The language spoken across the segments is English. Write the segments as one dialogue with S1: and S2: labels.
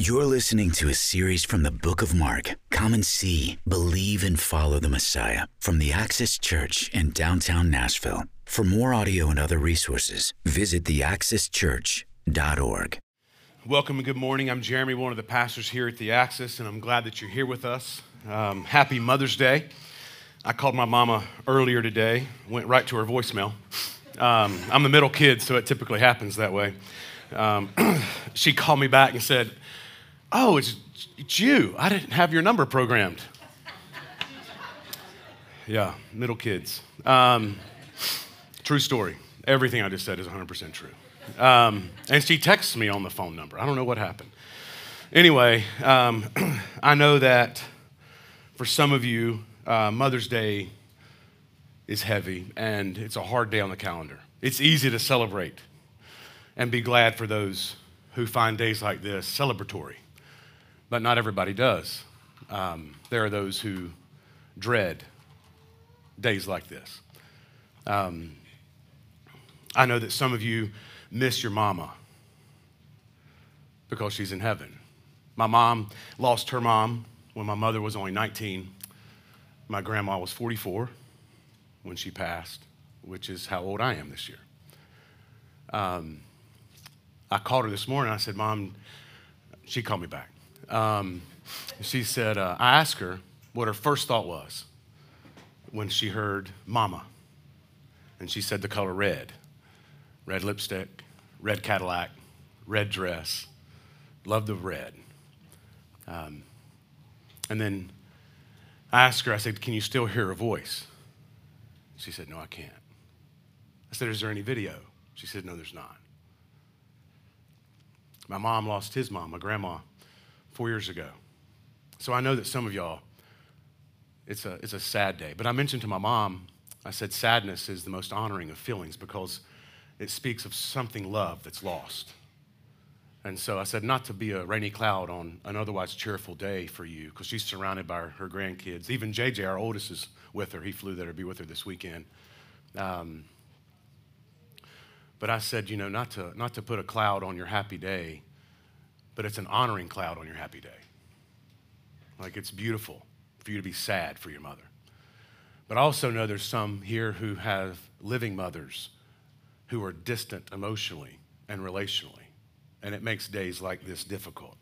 S1: You're listening to a series from the book of Mark. Come and see, believe, and follow the Messiah from the Access Church in downtown Nashville. For more audio and other resources, visit theaccesschurch.org.
S2: Welcome and good morning. I'm Jeremy, one of the pastors here at the Access, and I'm glad that you're here with us. Um, happy Mother's Day. I called my mama earlier today, went right to her voicemail. Um, I'm the middle kid, so it typically happens that way. Um, she called me back and said, Oh, it's, it's you. I didn't have your number programmed. yeah, middle kids. Um, true story. Everything I just said is 100% true. Um, and she texts me on the phone number. I don't know what happened. Anyway, um, I know that for some of you, uh, Mother's Day is heavy and it's a hard day on the calendar. It's easy to celebrate and be glad for those who find days like this celebratory but not everybody does. Um, there are those who dread days like this. Um, I know that some of you miss your mama because she's in heaven. My mom lost her mom when my mother was only 19. My grandma was 44 when she passed, which is how old I am this year. Um, I called her this morning. I said, Mom, she called me back um, she said, uh, I asked her what her first thought was when she heard mama. And she said the color red red lipstick, red Cadillac, red dress. Love the red. Um, and then I asked her, I said, Can you still hear her voice? She said, No, I can't. I said, Is there any video? She said, No, there's not. My mom lost his mom, my grandma, four years ago. So I know that some of y'all, it's a, it's a sad day. But I mentioned to my mom, I said, sadness is the most honoring of feelings because it speaks of something loved that's lost. And so I said, not to be a rainy cloud on an otherwise cheerful day for you, because she's surrounded by her, her, grandkids. Even JJ, our oldest, is with her. He flew there to be with her this weekend. Um, but I said, you know, not to, not to put a cloud on your happy day, but it's an honoring cloud on your happy day. Like it's beautiful for you to be sad for your mother. But I also know there's some here who have living mothers who are distant emotionally and relationally, and it makes days like this difficult.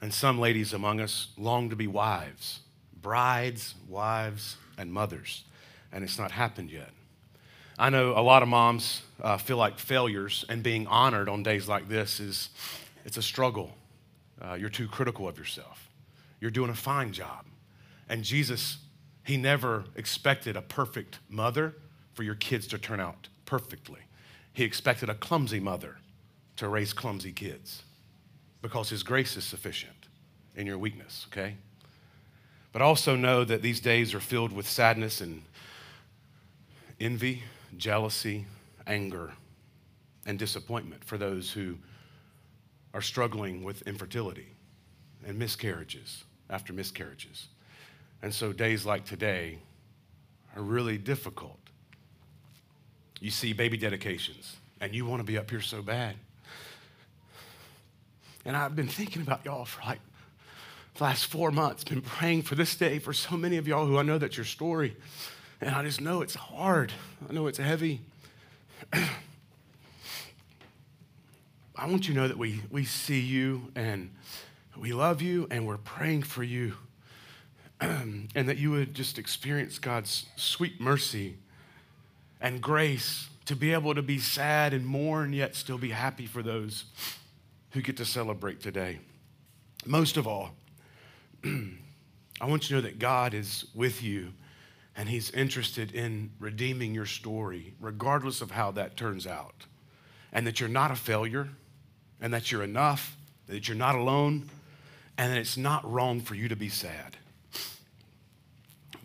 S2: And some ladies among us long to be wives, brides, wives, and mothers, and it's not happened yet. I know a lot of moms uh, feel like failures, and being honored on days like this is it's a struggle. Uh, you're too critical of yourself. You're doing a fine job. And Jesus, He never expected a perfect mother for your kids to turn out perfectly. He expected a clumsy mother to raise clumsy kids because His grace is sufficient in your weakness, okay? But also know that these days are filled with sadness and envy, jealousy, anger, and disappointment for those who are struggling with infertility and miscarriages after miscarriages. And so days like today are really difficult. You see baby dedications, and you want to be up here so bad. And I've been thinking about y'all for like the last four months, been praying for this day for so many of y'all who I know that's your story. And I just know it's hard. I know it's heavy. I want you to know that we, we see you and we love you and we're praying for you. and that you would just experience God's sweet mercy and grace to be able to be sad and mourn, yet still be happy for those who get to celebrate today. Most of all, I want you to know that God is with you and He's interested in redeeming your story, regardless of how that turns out, and that you're not a failure and that you're enough, that you're not alone, and that it's not wrong for you to be sad.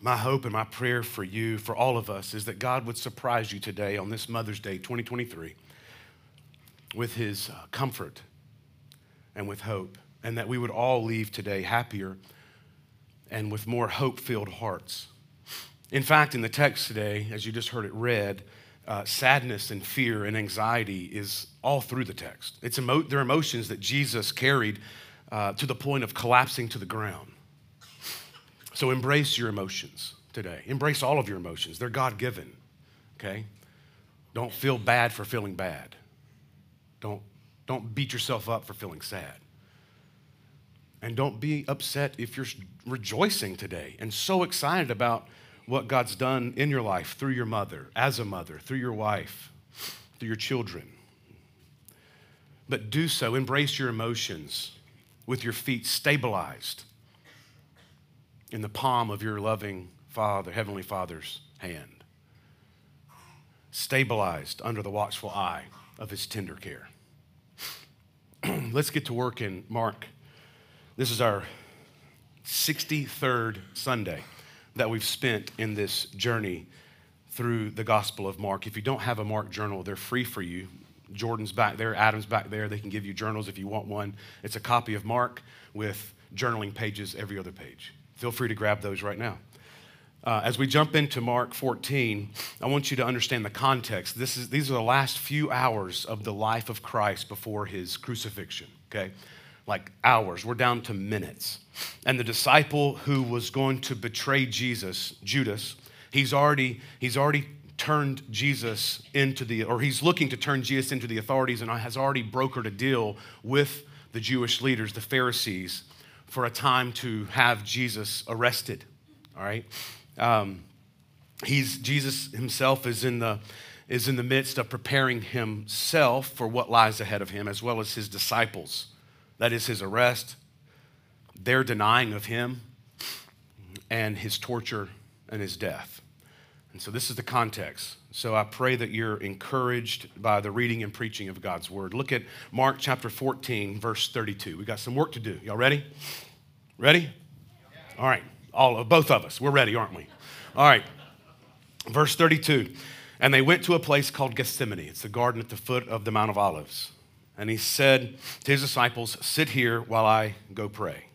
S2: My hope and my prayer for you, for all of us, is that God would surprise you today on this Mother's Day 2023 with his uh, comfort and with hope, and that we would all leave today happier and with more hope filled hearts. In fact, in the text today, as you just heard it read, uh, sadness and fear and anxiety is all through the text. It's emo- they're emotions that Jesus carried uh, to the point of collapsing to the ground. So embrace your emotions today. Embrace all of your emotions. They're God given, okay? Don't feel bad for feeling bad. Don't, don't beat yourself up for feeling sad. And don't be upset if you're rejoicing today and so excited about what God's done in your life through your mother, as a mother, through your wife, through your children. But do so, embrace your emotions with your feet stabilized in the palm of your loving Father, Heavenly Father's hand, stabilized under the watchful eye of His tender care. Let's get to work in Mark. This is our 63rd Sunday that we've spent in this journey through the Gospel of Mark. If you don't have a Mark journal, they're free for you. Jordan's back there, Adam's back there. They can give you journals if you want one. It's a copy of Mark with journaling pages every other page. Feel free to grab those right now. Uh, as we jump into Mark 14, I want you to understand the context. This is, these are the last few hours of the life of Christ before his crucifixion, okay? Like hours. We're down to minutes. And the disciple who was going to betray Jesus, Judas, he's already, he's already turned Jesus into the, or he's looking to turn Jesus into the authorities and has already brokered a deal with the Jewish leaders, the Pharisees, for a time to have Jesus arrested, all right? Um, he's, Jesus himself is in, the, is in the midst of preparing himself for what lies ahead of him, as well as his disciples. That is his arrest, their denying of him, and his torture and his death. And so this is the context. So I pray that you're encouraged by the reading and preaching of God's word. Look at Mark chapter 14, verse 32. We got some work to do. Y'all ready? Ready? All right all of both of us. We're ready, aren't we? All right. Verse 32. And they went to a place called Gethsemane. It's the garden at the foot of the Mount of Olives. And he said to his disciples, Sit here while I go pray.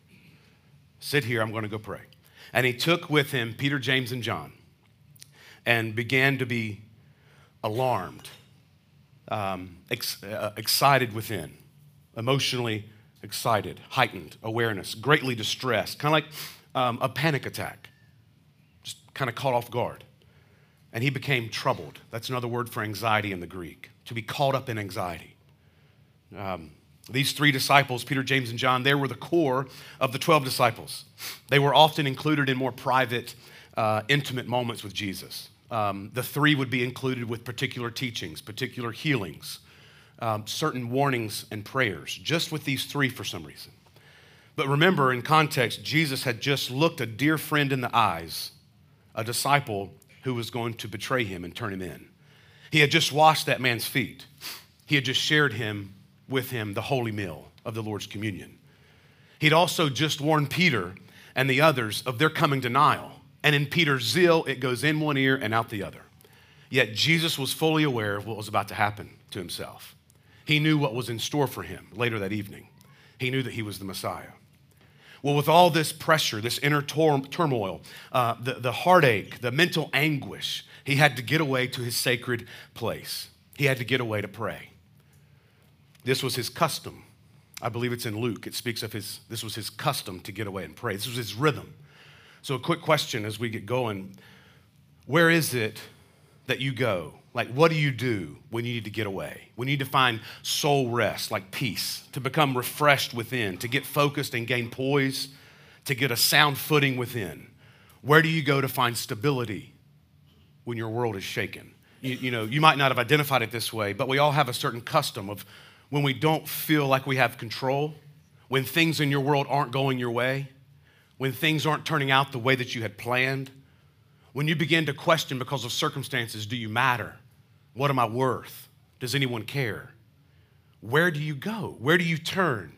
S2: Sit here, I'm going to go pray. And he took with him Peter, James, and John and began to be alarmed, um, ex- uh, excited within, emotionally excited, heightened awareness, greatly distressed, kind of like um, a panic attack, just kind of caught off guard. And he became troubled. That's another word for anxiety in the Greek, to be caught up in anxiety. Um, these three disciples, Peter, James, and John, they were the core of the 12 disciples. They were often included in more private, uh, intimate moments with Jesus. Um, the three would be included with particular teachings, particular healings, um, certain warnings and prayers, just with these three for some reason. But remember, in context, Jesus had just looked a dear friend in the eyes, a disciple who was going to betray him and turn him in. He had just washed that man's feet. He had just shared him with him the holy meal of the Lord's communion. He'd also just warned Peter and the others of their coming denial. And in Peter's zeal, it goes in one ear and out the other. Yet Jesus was fully aware of what was about to happen to himself. He knew what was in store for him later that evening. He knew that he was the Messiah. Well, with all this pressure, this inner turmoil, uh, the, the heartache, the mental anguish, he had to get away to his sacred place. He had to get away to pray. This was his custom. I believe it's in Luke. It speaks of his, this was his custom to get away and pray. This was his rhythm. So, a quick question as we get going Where is it that you go like, what do you do when you need to get away? When you need to find soul rest, like peace, to become refreshed within, to get focused and gain poise, to get a sound footing within? Where do you go to find stability when your world is shaken? You, you know, you might not have identified it this way, but we all have a certain custom of when we don't feel like we have control, when things in your world aren't going your way, when things aren't turning out the way that you had planned, when you begin to question because of circumstances, do you matter? What am I worth? Does anyone care? Where do you go? Where do you turn?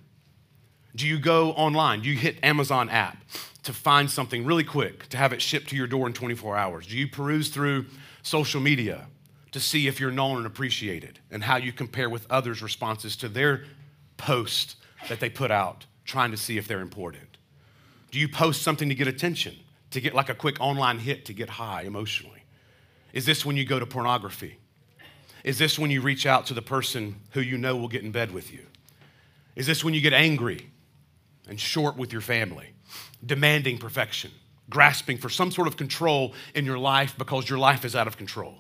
S2: Do you go online? Do you hit Amazon app to find something really quick, to have it shipped to your door in 24 hours? Do you peruse through social media to see if you're known and appreciated and how you compare with others' responses to their post that they put out, trying to see if they're important? Do you post something to get attention, to get like a quick online hit to get high emotionally? Is this when you go to pornography? Is this when you reach out to the person who you know will get in bed with you? Is this when you get angry? and short with your family, demanding perfection, grasping for some sort of control in your life because your life is out of control?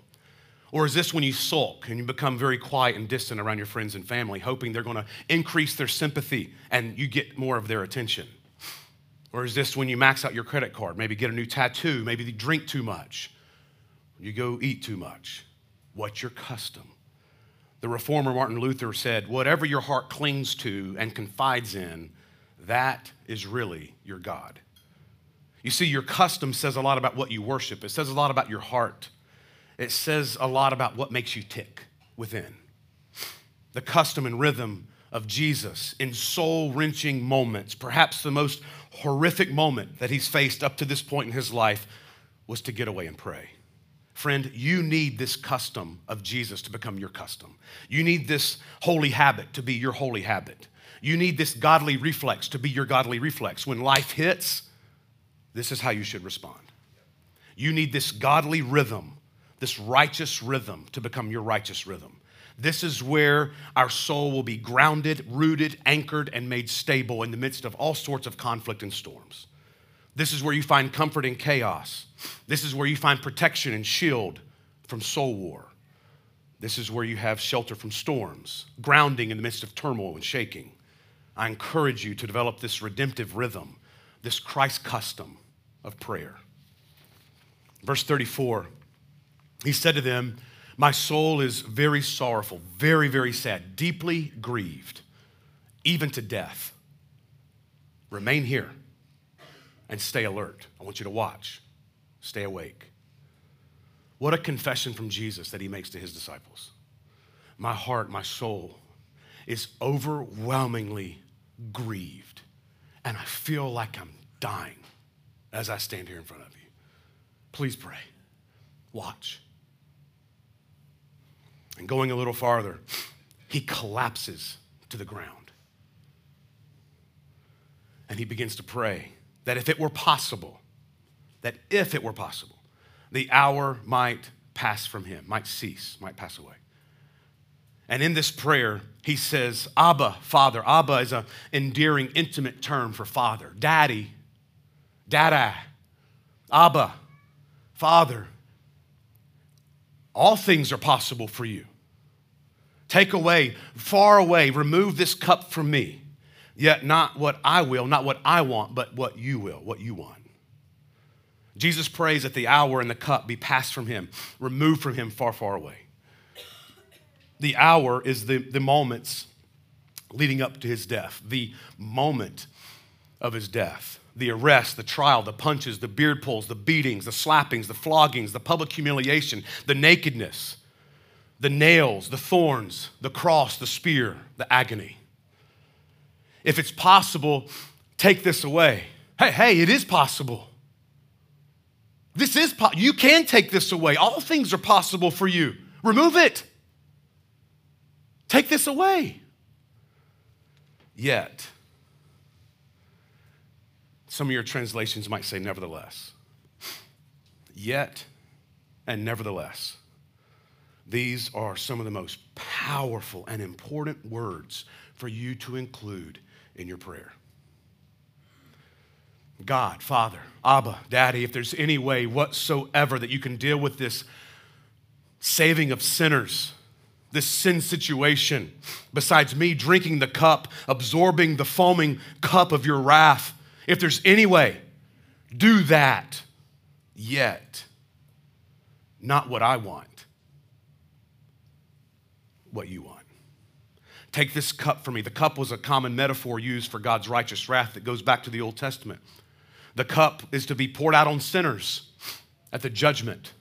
S2: Or is this when you sulk and you become very quiet and distant around your friends and family, hoping they're going to increase their sympathy and you get more of their attention? Or is this when you max out your credit card, maybe get a new tattoo, maybe you drink too much, you go eat too much? What's your custom? The reformer Martin Luther said, Whatever your heart clings to and confides in, that is really your God. You see, your custom says a lot about what you worship, it says a lot about your heart, it says a lot about what makes you tick within. The custom and rhythm of Jesus in soul wrenching moments, perhaps the most horrific moment that he's faced up to this point in his life, was to get away and pray. Friend, you need this custom of Jesus to become your custom. You need this holy habit to be your holy habit. You need this godly reflex to be your godly reflex. When life hits, this is how you should respond. You need this godly rhythm, this righteous rhythm to become your righteous rhythm. This is where our soul will be grounded, rooted, anchored, and made stable in the midst of all sorts of conflict and storms. This is where you find comfort in chaos. This is where you find protection and shield from soul war. This is where you have shelter from storms, grounding in the midst of turmoil and shaking. I encourage you to develop this redemptive rhythm, this Christ custom of prayer. Verse 34, he said to them, My soul is very sorrowful, very, very sad, deeply grieved, even to death. Remain here and stay alert. I want you to watch, stay awake. What a confession from Jesus that he makes to his disciples. My heart, my soul is overwhelmingly grieved, and I feel like I'm dying as I stand here in front of you. Please pray. Watch. And going a little farther, he collapses to the ground. And he begins to pray that if it were possible, that if it were possible, the hour might pass from him, might cease, might pass away. And in this prayer, he says, Abba, Father. Abba is an endearing, intimate term for father. Daddy, Dada, Abba, Father. All things are possible for you. Take away, far away, remove this cup from me. Yet not what I will, not what I want, but what you will, what you want. Jesus prays that the hour and the cup be passed from him, removed from him far, far away. The hour is the, the moments leading up to his death, the moment of his death. The arrest, the trial, the punches, the beard pulls, the beatings, the slappings, the floggings, the public humiliation, the nakedness, the nails, the thorns, the cross, the spear, the agony. If it's possible, take this away. Hey, hey, it is possible. This is po- you can take this away. All things are possible for you. Remove it. Take this away. Yet, some of your translations might say nevertheless. Yet and nevertheless. These are some of the most powerful and important words for you to include in your prayer. God, Father, Abba, Daddy, if there's any way whatsoever that you can deal with this saving of sinners, this sin situation, besides me drinking the cup, absorbing the foaming cup of your wrath, if there's any way, do that. Yet, not what I want, what you want. Take this cup from me. The cup was a common metaphor used for God's righteous wrath that goes back to the Old Testament. The cup is to be poured out on sinners at the judgment.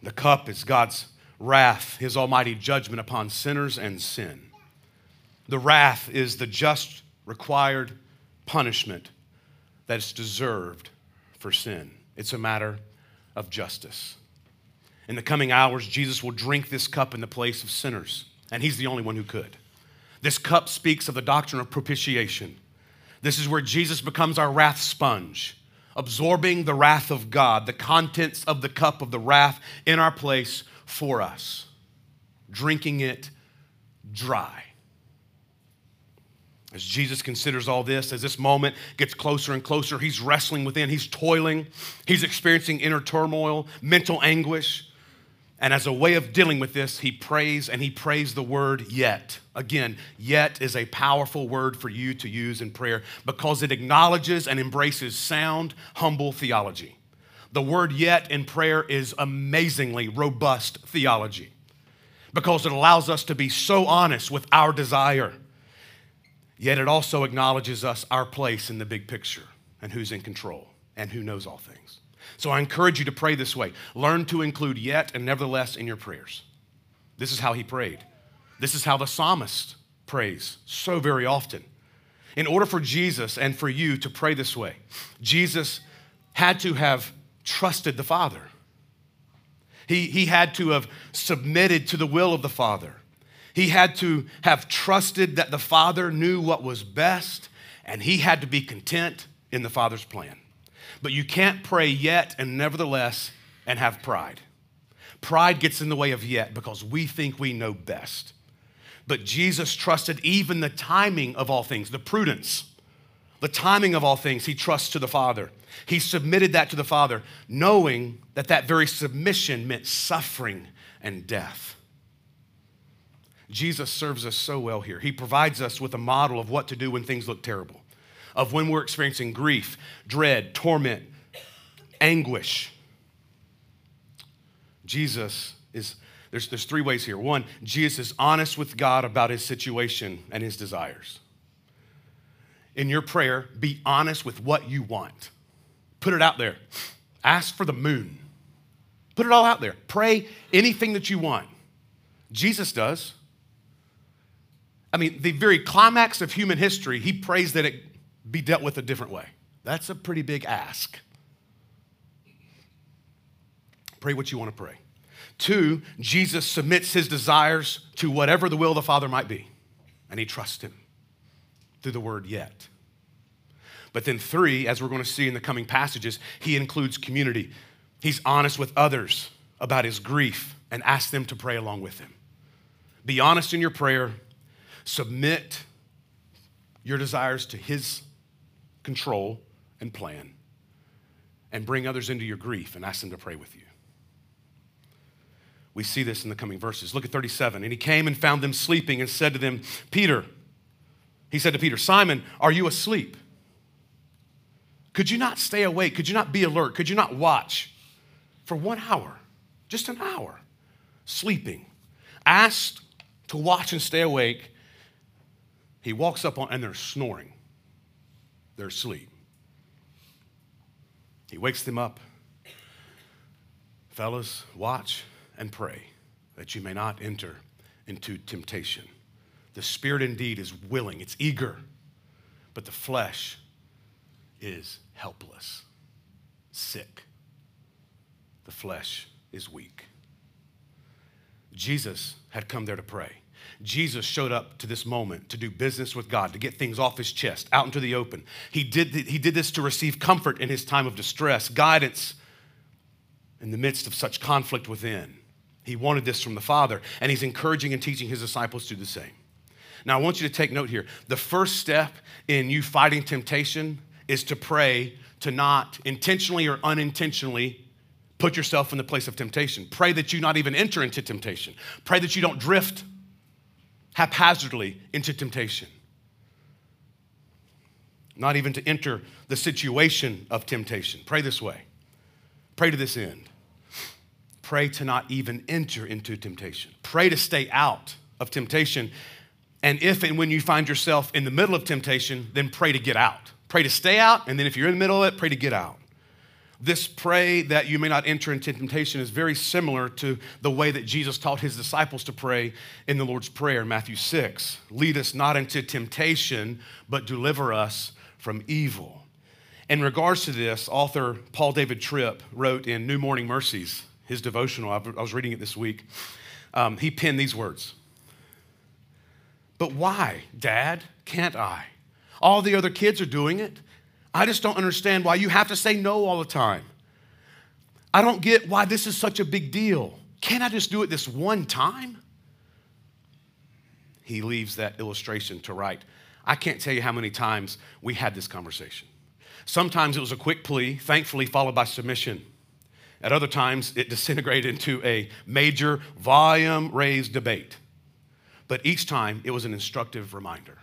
S2: The cup is God's wrath, his almighty judgment upon sinners and sin. The wrath is the just required punishment that is deserved for sin. It's a matter of justice. In the coming hours, Jesus will drink this cup in the place of sinners and he's the only one who could. This cup speaks of the doctrine of propitiation. This is where Jesus becomes our wrath sponge, absorbing the wrath of God, the contents of the cup of the wrath in our place for us, drinking it dry. As Jesus considers all this, as this moment gets closer and closer, he's wrestling within, he's toiling, he's experiencing inner turmoil, mental anguish. And as a way of dealing with this, he prays and he prays the word yet. Again, yet is a powerful word for you to use in prayer because it acknowledges and embraces sound, humble theology. The word yet in prayer is amazingly robust theology because it allows us to be so honest with our desire. Yet it also acknowledges us our place in the big picture and who's in control and who knows all things. So I encourage you to pray this way. Learn to include yet and nevertheless in your prayers. This is how he prayed. This is how the psalmist prays so very often. In order for Jesus and for you to pray this way, Jesus had to have trusted the Father. He, he had to have submitted to the will of the Father. He had to have trusted that the Father knew what was best, and he had to be content in the Father's plan. But you can't pray yet and nevertheless and have pride. Pride gets in the way of yet because we think we know best. But Jesus trusted even the timing of all things, the prudence, the timing of all things, he trusts to the Father. He submitted that to the Father, knowing that that very submission meant suffering and death. Jesus serves us so well here. He provides us with a model of what to do when things look terrible of when we're experiencing grief, dread, torment, anguish. Jesus is, there's, there's three ways here. One, Jesus is honest with God about his situation and his desires. In your prayer, be honest with what you want. Put it out there. Ask for the moon. Put it all out there. Pray anything that you want. Jesus does. I mean, the very climax of human history, he prays that it be dealt with a different way. That's a pretty big ask. Pray what you want to pray. Two, Jesus submits his desires to whatever the will of the Father might be, and he trusts him through the word yet. But then, three, as we're going to see in the coming passages, he includes community. He's honest with others about his grief and asks them to pray along with him. Be honest in your prayer, submit your desires to his control, and plan, and bring others into your grief and ask them to pray with you. We see this in the coming verses. Look at 37. And he came and found them sleeping and said to them, Peter, he said to Peter, Simon, are you asleep? Could you not stay awake? Could you not be alert? Could you not watch for one hour? Just an hour, sleeping. Asked to watch and stay awake. He walks up on, and they're snoring their sleep. He wakes them up. Fellas, watch and pray that you may not enter into temptation. The spirit indeed is willing, it's eager, but the flesh is helpless, sick. The flesh is weak. Jesus had come there to pray. Jesus showed up to this moment to do business with God, to get things off his chest, out into the open. He did, he did this to receive comfort in his time of distress, guidance in the midst of such conflict within. He wanted this from the Father, and he's encouraging and teaching his disciples to do the same. Now, I want you to take note here. The first step in you fighting temptation is to pray to not intentionally or unintentionally put yourself in the place of temptation. Pray that you not even enter into temptation. Pray that you don't drift haphazardly into temptation. Not even to enter the situation of temptation. Pray this way. Pray to this end. Pray to not even enter into temptation. Pray to stay out of temptation. And if and when you find yourself in the middle of temptation, then pray to get out. Pray to stay out, and then if you're in the middle of it, pray to get out. This pray that you may not enter into temptation is very similar to the way that Jesus taught his disciples to pray in the Lord's Prayer, Matthew 6. Lead us not into temptation, but deliver us from evil. In regards to this, author Paul David Tripp wrote in New Morning Mercies, his devotional, I was reading it this week. Um, he penned these words But why, Dad, can't I? All the other kids are doing it. I just don't understand why you have to say no all the time. I don't get why this is such a big deal. Can't I just do it this one time? He leaves that illustration to write I can't tell you how many times we had this conversation. Sometimes it was a quick plea, thankfully followed by submission. At other times, it disintegrated into a major volume raised debate. But each time, it was an instructive reminder.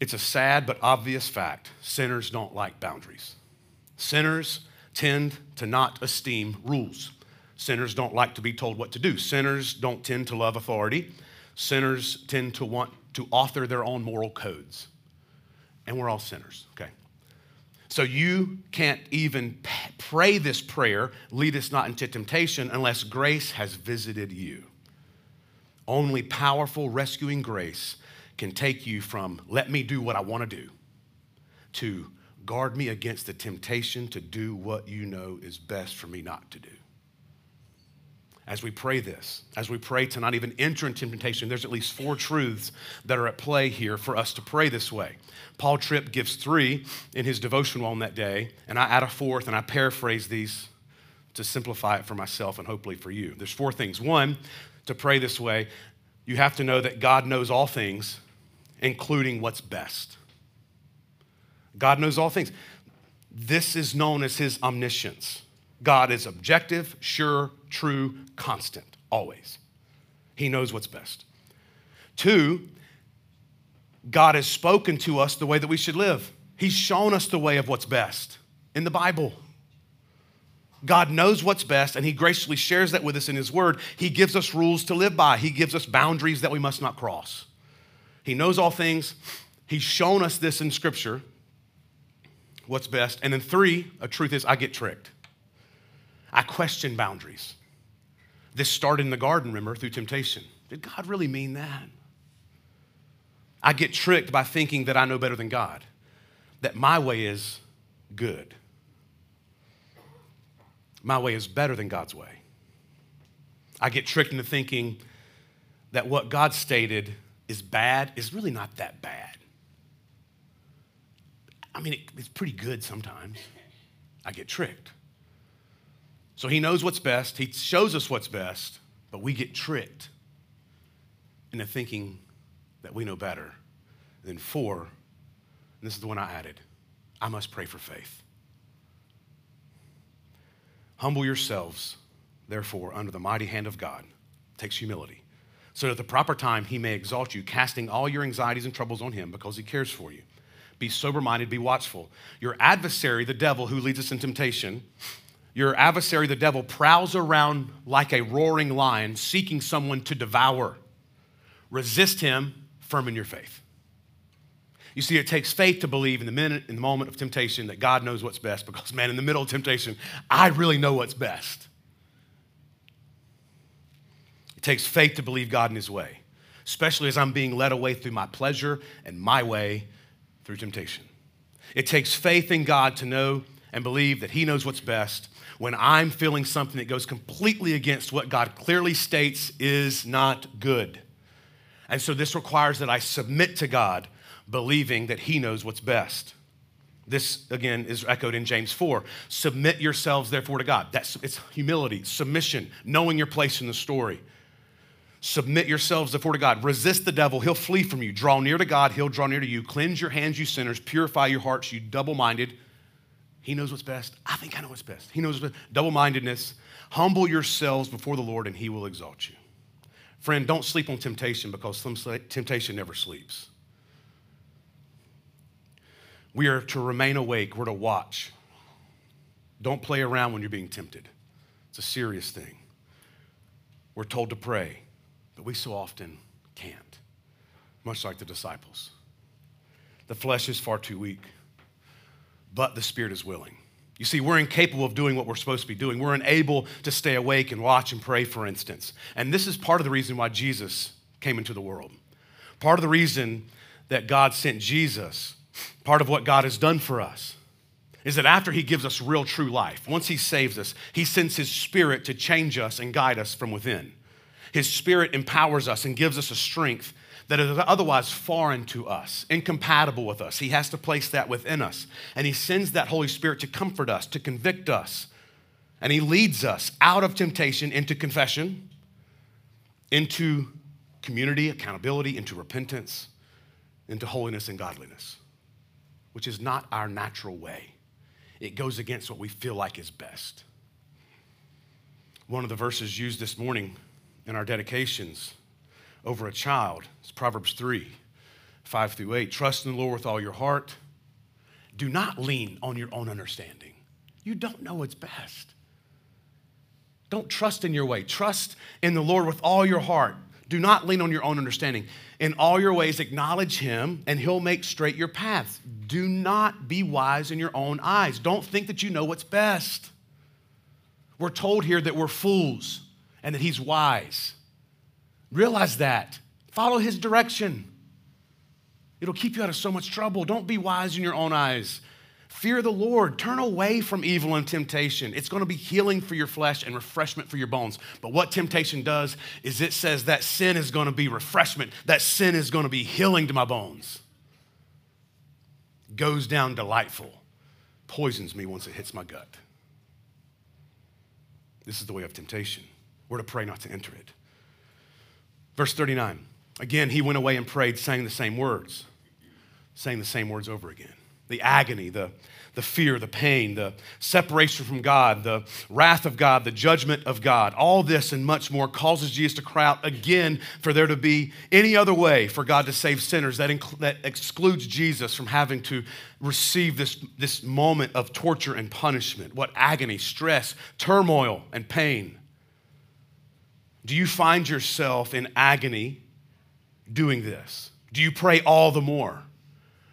S2: It's a sad but obvious fact sinners don't like boundaries. Sinners tend to not esteem rules. Sinners don't like to be told what to do. Sinners don't tend to love authority. Sinners tend to want to author their own moral codes. And we're all sinners, okay? So you can't even pray this prayer, lead us not into temptation, unless grace has visited you. Only powerful rescuing grace can take you from let me do what I want to do to guard me against the temptation to do what you know is best for me not to do. As we pray this, as we pray to not even enter into temptation, there's at least four truths that are at play here for us to pray this way. Paul Tripp gives three in his devotional on that day, and I add a fourth, and I paraphrase these to simplify it for myself and hopefully for you. There's four things. One, to pray this way, you have to know that God knows all things including what's best. God knows all things. This is known as his omniscience. God is objective, sure, true, constant, always. He knows what's best. Two, God has spoken to us the way that we should live. He's shown us the way of what's best in the Bible. God knows what's best, and He graciously shares that with us in His Word. He gives us rules to live by, He gives us boundaries that we must not cross. He knows all things. He's shown us this in Scripture, what's best. And then three, a truth is I get tricked. I question boundaries. This started in the garden, remember, through temptation. Did God really mean that? I get tricked by thinking that I know better than God, that my way is good. My way is better than God's way. I get tricked into thinking that what God stated is bad is really not that bad. I mean, it, it's pretty good sometimes. I get tricked. So he knows what's best, he shows us what's best, but we get tricked into thinking that we know better. Then, four, and this is the one I added I must pray for faith. Humble yourselves, therefore, under the mighty hand of God. It takes humility so that at the proper time he may exalt you, casting all your anxieties and troubles on him because he cares for you. Be sober minded, be watchful. Your adversary, the devil, who leads us in temptation, your adversary, the devil, prowls around like a roaring lion, seeking someone to devour. Resist him, firm in your faith. You see, it takes faith to believe in the minute, in the moment of temptation, that God knows what's best. Because, man, in the middle of temptation, I really know what's best. It takes faith to believe God in His way, especially as I'm being led away through my pleasure and my way through temptation. It takes faith in God to know and believe that He knows what's best when I'm feeling something that goes completely against what God clearly states is not good. And so this requires that I submit to God, believing that He knows what's best. This again is echoed in James 4. Submit yourselves therefore to God. That's it's humility, submission, knowing your place in the story. Submit yourselves before God. Resist the devil, he'll flee from you. Draw near to God, he'll draw near to you. Cleanse your hands, you sinners. Purify your hearts, you double minded. He knows what's best. I think I know what's best. He knows Double mindedness. Humble yourselves before the Lord, and he will exalt you. Friend, don't sleep on temptation because temptation never sleeps. We are to remain awake, we're to watch. Don't play around when you're being tempted, it's a serious thing. We're told to pray but we so often can't, much like the disciples. The flesh is far too weak, but the spirit is willing. You see, we're incapable of doing what we're supposed to be doing. We're unable to stay awake and watch and pray, for instance. And this is part of the reason why Jesus came into the world. Part of the reason that God sent Jesus, part of what God has done for us, is that after He gives us real, true life, once He saves us, He sends His Spirit to change us and guide us from within. His Spirit empowers us and gives us a strength that is otherwise foreign to us, incompatible with us. He has to place that within us. And He sends that Holy Spirit to comfort us, to convict us. And He leads us out of temptation into confession, into community, accountability, into repentance, into holiness and godliness, which is not our natural way. It goes against what we feel like is best. One of the verses used this morning in our dedications over a child It's Proverbs 3 5 through 8. Trust in the Lord with all your heart. Do not lean on your own understanding. You don't know what's best. Don't trust in your way. Trust in the Lord with all your heart. Do not lean on your own understanding. In all your ways, acknowledge Him, and He'll make straight your paths. Do not be wise in your own eyes. Don't think that you know what's best. We're told here that we're fools and that He's wise. Realize that. Follow His direction. It'll keep you out of so much trouble. Don't be wise in your own eyes. Fear the Lord. Turn away from evil and temptation. It's going to be healing for your flesh and refreshment for your bones. But what temptation does is it says that sin is going to be refreshment, that sin is going to be healing to my bones. Goes down delightful, poisons me once it hits my gut. This is the way of temptation. We're to pray not to enter it. Verse 39 again, he went away and prayed, saying the same words, saying the same words over again the agony, the, the fear, the pain, the separation from God, the wrath of God, the judgment of God, all this and much more causes Jesus to cry out again for there to be any other way for God to save sinners that, inc- that excludes Jesus from having to receive this, this moment of torture and punishment. What agony, stress, turmoil, and pain. Do you find yourself in agony doing this? Do you pray all the more?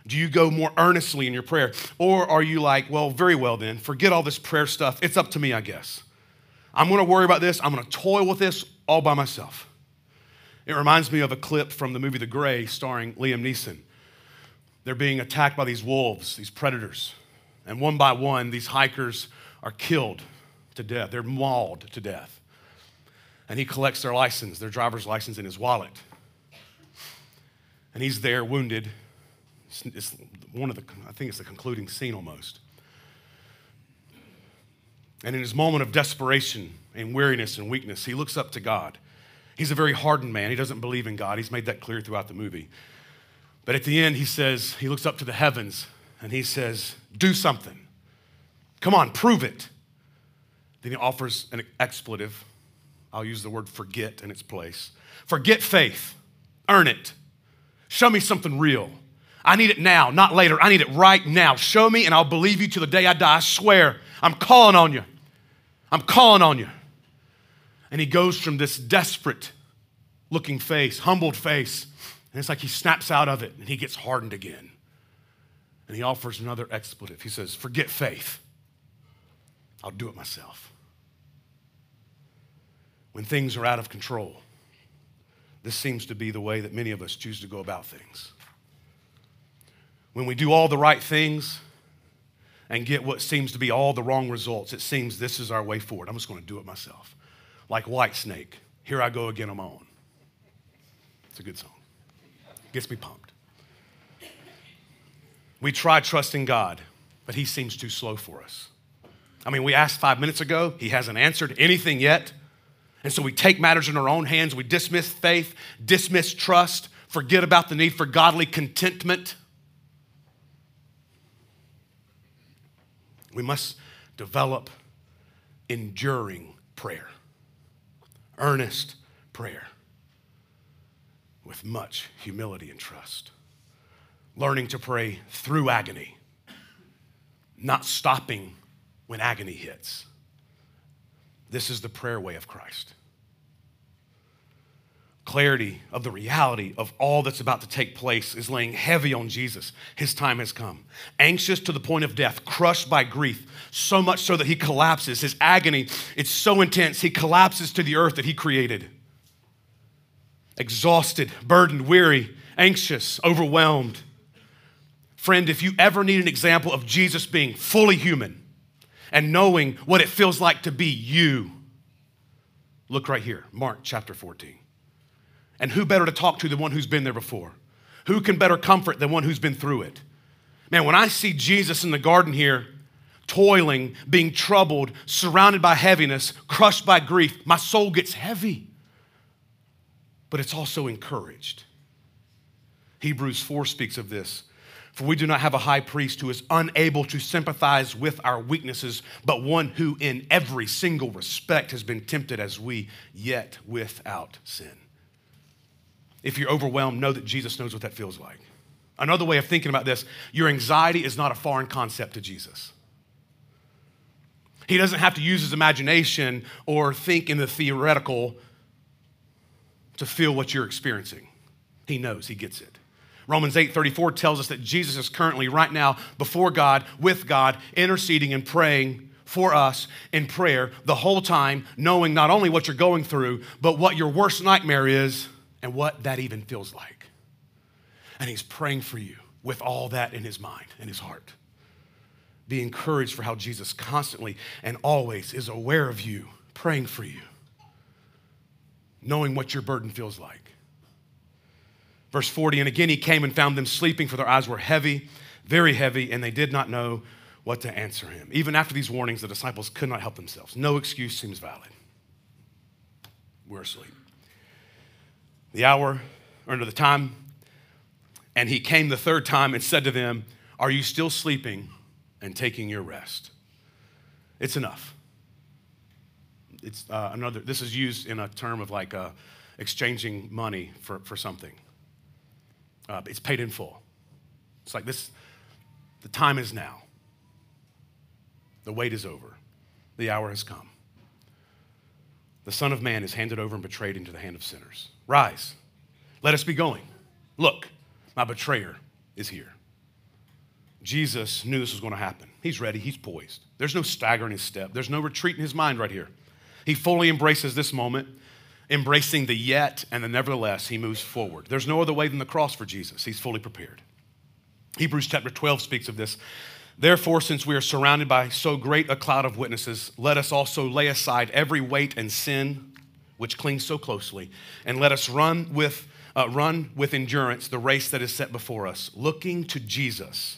S2: Do you go more earnestly in your prayer? Or are you like, well, very well then, forget all this prayer stuff. It's up to me, I guess. I'm going to worry about this. I'm going to toil with this all by myself. It reminds me of a clip from the movie The Grey starring Liam Neeson. They're being attacked by these wolves, these predators. And one by one, these hikers are killed to death. They're mauled to death. And he collects their license, their driver's license, in his wallet. And he's there wounded it's, one of the, I think it's the concluding scene almost. And in his moment of desperation and weariness and weakness, he looks up to God. He's a very hardened man. He doesn't believe in God. He's made that clear throughout the movie. But at the end, he says, he looks up to the heavens and he says, Do something. Come on, prove it. Then he offers an expletive. I'll use the word forget in its place. Forget faith, earn it. Show me something real. I need it now, not later. I need it right now. Show me, and I'll believe you till the day I die. I swear. I'm calling on you. I'm calling on you. And he goes from this desperate looking face, humbled face, and it's like he snaps out of it and he gets hardened again. And he offers another expletive. He says, Forget faith. I'll do it myself. When things are out of control, this seems to be the way that many of us choose to go about things when we do all the right things and get what seems to be all the wrong results, it seems this is our way forward. I'm just going to do it myself. Like Whitesnake, here I go again on my own. It's a good song. Gets me pumped. We try trusting God, but He seems too slow for us. I mean, we asked five minutes ago, He hasn't answered anything yet. And so we take matters in our own hands. We dismiss faith, dismiss trust, forget about the need for godly contentment. We must develop enduring prayer, earnest prayer with much humility and trust. Learning to pray through agony, not stopping when agony hits. This is the prayer way of Christ clarity of the reality of all that's about to take place is laying heavy on Jesus. His time has come. Anxious to the point of death, crushed by grief, so much so that he collapses. His agony, it's so intense, he collapses to the earth that he created. Exhausted, burdened, weary, anxious, overwhelmed. Friend, if you ever need an example of Jesus being fully human and knowing what it feels like to be you, look right here, Mark chapter 14. And who better to talk to than one who's been there before? Who can better comfort than one who's been through it? Man, when I see Jesus in the garden here, toiling, being troubled, surrounded by heaviness, crushed by grief, my soul gets heavy. But it's also encouraged. Hebrews 4 speaks of this. For we do not have a high priest who is unable to sympathize with our weaknesses, but one who in every single respect has been tempted as we, yet without sin. If you're overwhelmed, know that Jesus knows what that feels like. Another way of thinking about this your anxiety is not a foreign concept to Jesus. He doesn't have to use his imagination or think in the theoretical to feel what you're experiencing. He knows, he gets it. Romans 8:34 tells us that Jesus is currently right now before God, with God, interceding and praying for us in prayer the whole time, knowing not only what you're going through, but what your worst nightmare is and what that even feels like. And he's praying for you with all that in his mind and his heart. Be encouraged for how Jesus constantly and always is aware of you, praying for you, knowing what your burden feels like. Verse 40, and again he came and found them sleeping, for their eyes were heavy, very heavy, and they did not know what to answer him. Even after these warnings, the disciples could not help themselves. No excuse seems valid. We're asleep. The hour, or the time, and he came the third time and said to them, Are you still sleeping and taking your rest? It's enough. It's uh, another, this is used in a term of like uh, exchanging money for, for something. Uh, it's paid in full. It's like this the time is now. The wait is over. The hour has come. The Son of Man is handed over and betrayed into the hand of sinners. Rise, let us be going. Look, my betrayer is here. Jesus knew this was going to happen. He's ready, he's poised. There's no stagger in his step, there's no retreat in his mind right here. He fully embraces this moment embracing the yet and the nevertheless, he moves forward. There's no other way than the cross for Jesus. He's fully prepared. Hebrews chapter 12 speaks of this. Therefore, since we are surrounded by so great a cloud of witnesses, let us also lay aside every weight and sin which clings so closely, and let us run with, uh, run with endurance the race that is set before us, looking to Jesus.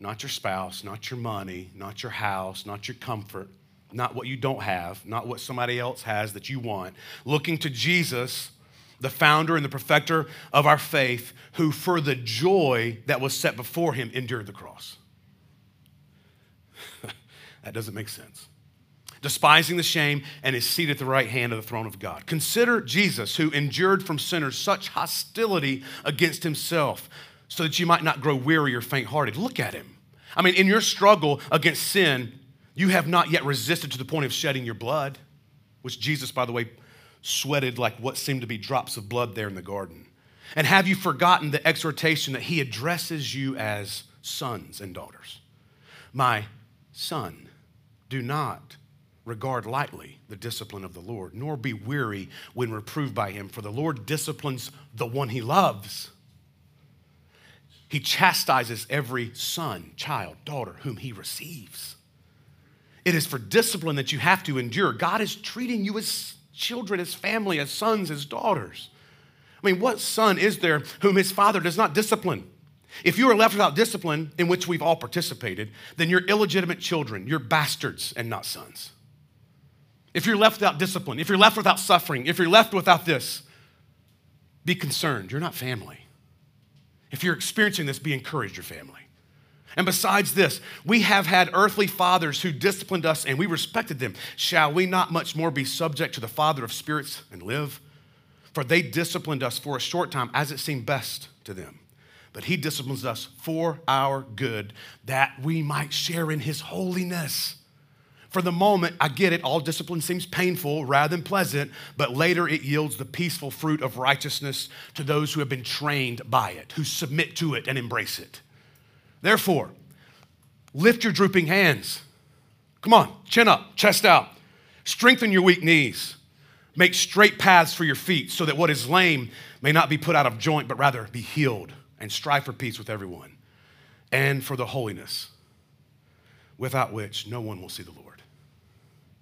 S2: Not your spouse, not your money, not your house, not your comfort, not what you don't have, not what somebody else has that you want. Looking to Jesus, the founder and the perfecter of our faith, who for the joy that was set before him endured the cross. that doesn't make sense. Despising the shame and is seated at the right hand of the throne of God. Consider Jesus, who endured from sinners such hostility against himself, so that you might not grow weary or faint hearted. Look at him. I mean, in your struggle against sin, you have not yet resisted to the point of shedding your blood, which Jesus, by the way, sweated like what seemed to be drops of blood there in the garden. And have you forgotten the exhortation that he addresses you as sons and daughters? My son, do not regard lightly the discipline of the Lord, nor be weary when reproved by him, for the Lord disciplines the one he loves. He chastises every son, child, daughter whom he receives. It is for discipline that you have to endure. God is treating you as children, as family, as sons, as daughters. I mean, what son is there whom his father does not discipline? If you are left without discipline, in which we've all participated, then you're illegitimate children. You're bastards and not sons. If you're left without discipline, if you're left without suffering, if you're left without this, be concerned. You're not family. If you're experiencing this, be encouraged, your family. And besides this, we have had earthly fathers who disciplined us and we respected them. Shall we not much more be subject to the Father of spirits and live? For they disciplined us for a short time as it seemed best to them. But he disciplines us for our good, that we might share in his holiness. For the moment, I get it, all discipline seems painful rather than pleasant, but later it yields the peaceful fruit of righteousness to those who have been trained by it, who submit to it and embrace it. Therefore, lift your drooping hands. Come on, chin up, chest out. Strengthen your weak knees. Make straight paths for your feet so that what is lame may not be put out of joint, but rather be healed and strive for peace with everyone and for the holiness without which no one will see the Lord.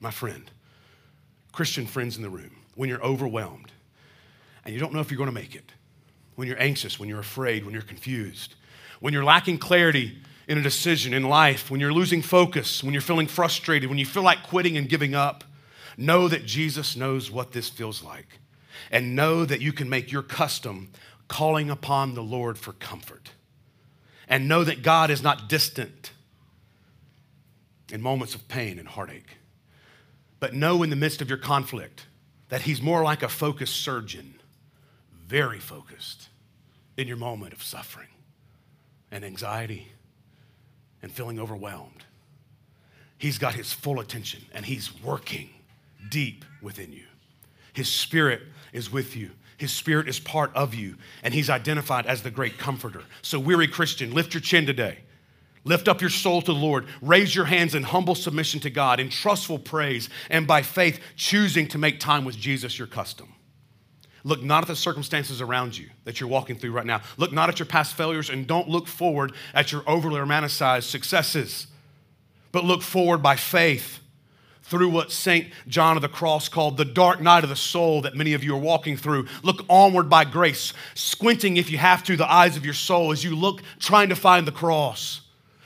S2: My friend, Christian friends in the room, when you're overwhelmed and you don't know if you're going to make it, when you're anxious, when you're afraid, when you're confused, when you're lacking clarity in a decision in life, when you're losing focus, when you're feeling frustrated, when you feel like quitting and giving up, know that Jesus knows what this feels like. And know that you can make your custom calling upon the Lord for comfort. And know that God is not distant in moments of pain and heartache. But know in the midst of your conflict that He's more like a focused surgeon, very focused in your moment of suffering and anxiety and feeling overwhelmed. He's got His full attention and He's working deep within you. His Spirit is with you. His Spirit is part of you, and He's identified as the great comforter. So, weary Christian, lift your chin today. Lift up your soul to the Lord. Raise your hands in humble submission to God, in trustful praise, and by faith, choosing to make time with Jesus your custom. Look not at the circumstances around you that you're walking through right now. Look not at your past failures, and don't look forward at your overly romanticized successes, but look forward by faith through what St. John of the Cross called the dark night of the soul that many of you are walking through. Look onward by grace, squinting if you have to the eyes of your soul as you look trying to find the cross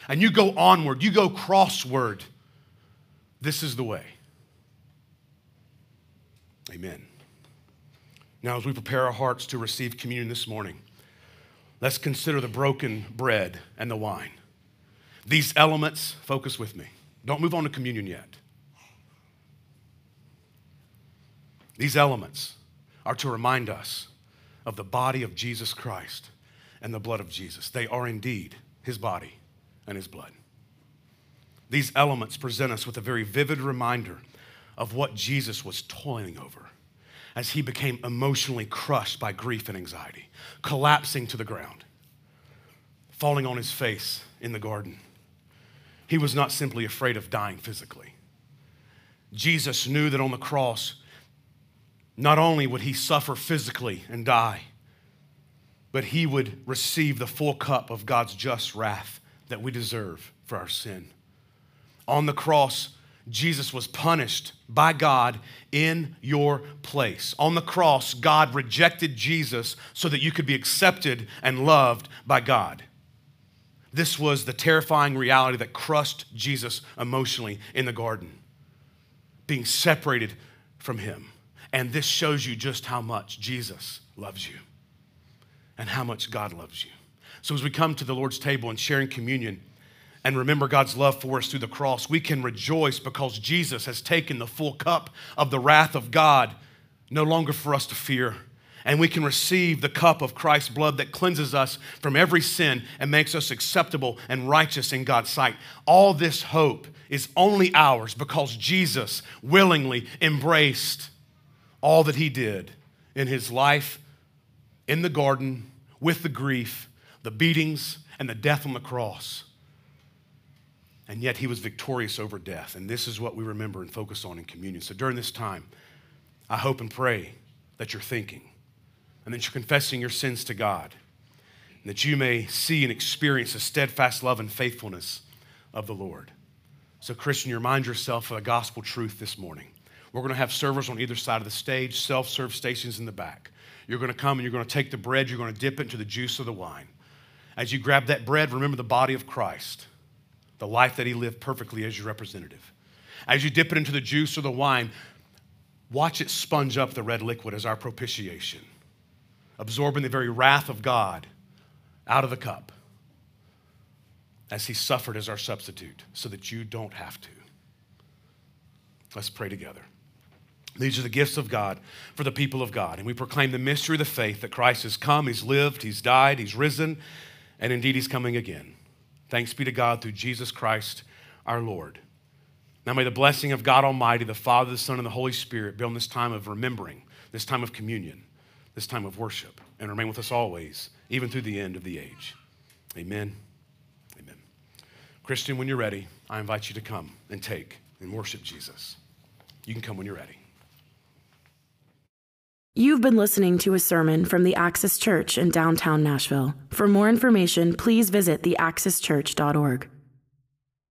S2: and you go onward, you go crossward. This is the way. Amen. Now, as we prepare our hearts to receive communion this morning, let's consider the broken bread and the wine. These elements, focus with me. Don't move on to communion yet. These elements are to remind us of the body of Jesus Christ and the blood of Jesus. They are indeed his body and his blood. These elements present us with a very vivid reminder of what Jesus was toiling over as he became emotionally crushed by grief and anxiety, collapsing to the ground, falling on his face in the garden. He was not simply afraid of dying physically. Jesus knew that on the cross, not only would he suffer physically and die, but he would receive the full cup of God's just wrath that we deserve for our sin. On the cross, Jesus was punished by God in your place. On the cross, God rejected Jesus so that you could be accepted and loved by God. This was the terrifying reality that crushed Jesus emotionally in the garden, being separated from Him. And this shows you just how much Jesus loves you and how much God loves you. So, as we come to the Lord's table and sharing communion and remember God's love for us through the cross, we can rejoice because Jesus has taken the full cup of the wrath of God, no longer for us to fear. And we can receive the cup of Christ's blood that cleanses us from every sin and makes us acceptable and righteous in God's sight. All this hope is only ours because Jesus willingly embraced all that He did in His life in the garden with the grief the beatings, and the death on the cross. And yet he was victorious over death. And this is what we remember and focus on in communion. So during this time, I hope and pray that you're thinking and that you're confessing your sins to God, and that you may see and experience the steadfast love and faithfulness of the Lord. So, Christian, you remind yourself of a gospel truth this morning. We're going to have servers on either side of the stage, self serve stations in the back. You're going to come and you're going to take the bread, you're going to dip it into the juice of the wine. As you grab that bread, remember the body of Christ, the life that he lived perfectly as your representative. As you dip it into the juice or the wine, watch it sponge up the red liquid as our propitiation, absorbing the very wrath of God out of the cup as he suffered as our substitute so that you don't have to. Let's pray together. These are the gifts of God for the people of God. And we proclaim the mystery of the faith that Christ has come, He's lived, He's died, He's risen, and indeed he's coming again. Thanks be to God through Jesus Christ our Lord. Now may the blessing of God Almighty, the Father, the Son, and the Holy Spirit be on this time of remembering, this time of communion, this time of worship, and remain with us always, even through the end of the age. Amen. Amen. Christian, when you're ready, I invite you to come and take and worship Jesus. You can come when you're ready.
S3: You've been listening to a sermon from the Axis Church in downtown Nashville. For more information, please visit theaxischurch.org.